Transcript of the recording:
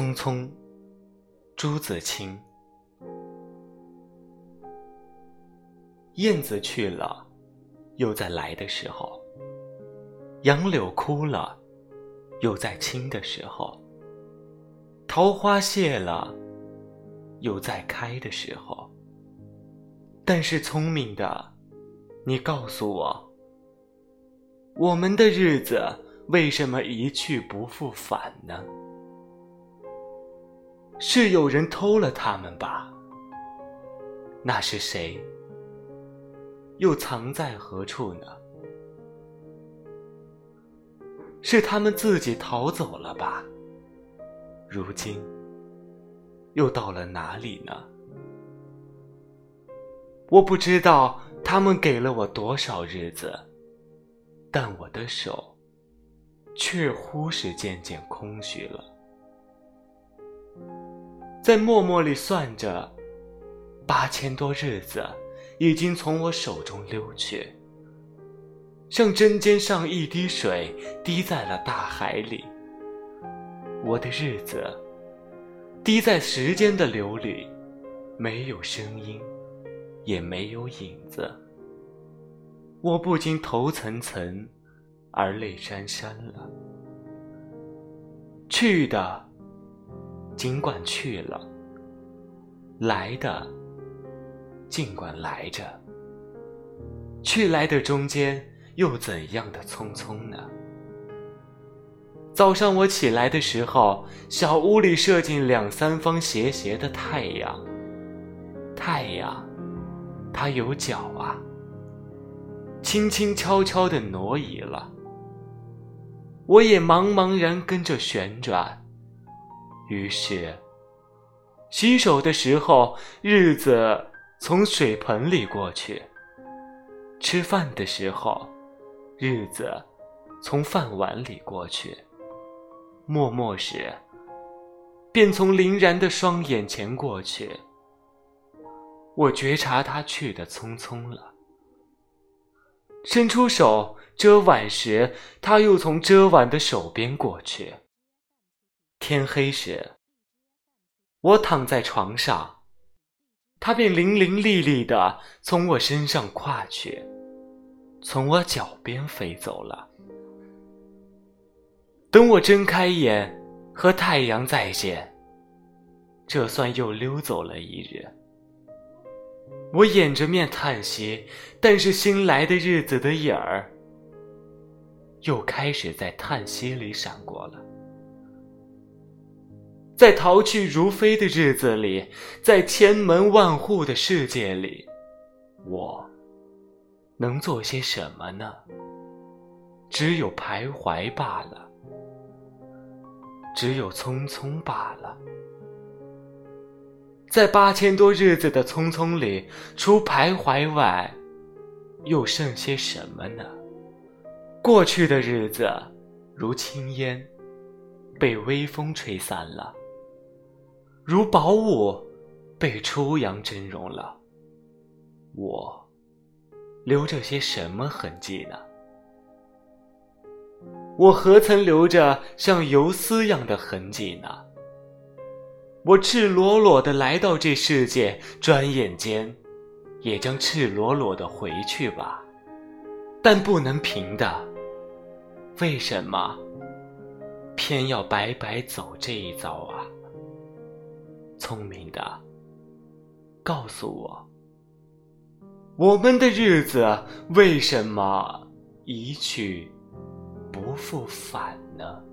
匆匆，朱自清。燕子去了，又在来的时候；杨柳枯了，又在青的时候；桃花谢了，又在开的时候。但是聪明的，你告诉我，我们的日子为什么一去不复返呢？是有人偷了他们吧？那是谁？又藏在何处呢？是他们自己逃走了吧？如今又到了哪里呢？我不知道他们给了我多少日子，但我的手却乎是渐渐空虚了。在默默里算着，八千多日子已经从我手中溜去，像针尖上一滴水滴在了大海里。我的日子滴在时间的流里，没有声音，也没有影子。我不禁头涔涔，而泪潸潸了。去的。尽管去了，来的尽管来着，去来的中间又怎样的匆匆呢？早上我起来的时候，小屋里射进两三方斜斜的太阳。太阳，它有脚啊，轻轻悄悄的挪移了。我也茫茫然跟着旋转。于是，洗手的时候，日子从水盆里过去；吃饭的时候，日子从饭碗里过去；默默时，便从林然的双眼前过去。我觉察他去的匆匆了，伸出手遮挽时，他又从遮挽的手边过去。天黑时，我躺在床上，他便伶伶俐俐的从我身上跨去，从我脚边飞走了。等我睁开眼，和太阳再见，这算又溜走了一日。我掩着面叹息，但是新来的日子的影儿，又开始在叹息里闪过了。在逃去如飞的日子里，在千门万户的世界里，我能做些什么呢？只有徘徊罢了，只有匆匆罢了。在八千多日子的匆匆里，除徘徊外，又剩些什么呢？过去的日子如轻烟，被微风吹散了。如薄雾，被初阳蒸融了。我留着些什么痕迹呢？我何曾留着像游丝样的痕迹呢？我赤裸裸的来到这世界，转眼间，也将赤裸裸的回去吧。但不能平的，为什么偏要白白走这一遭啊？聪明的，告诉我，我们的日子为什么一去不复返呢？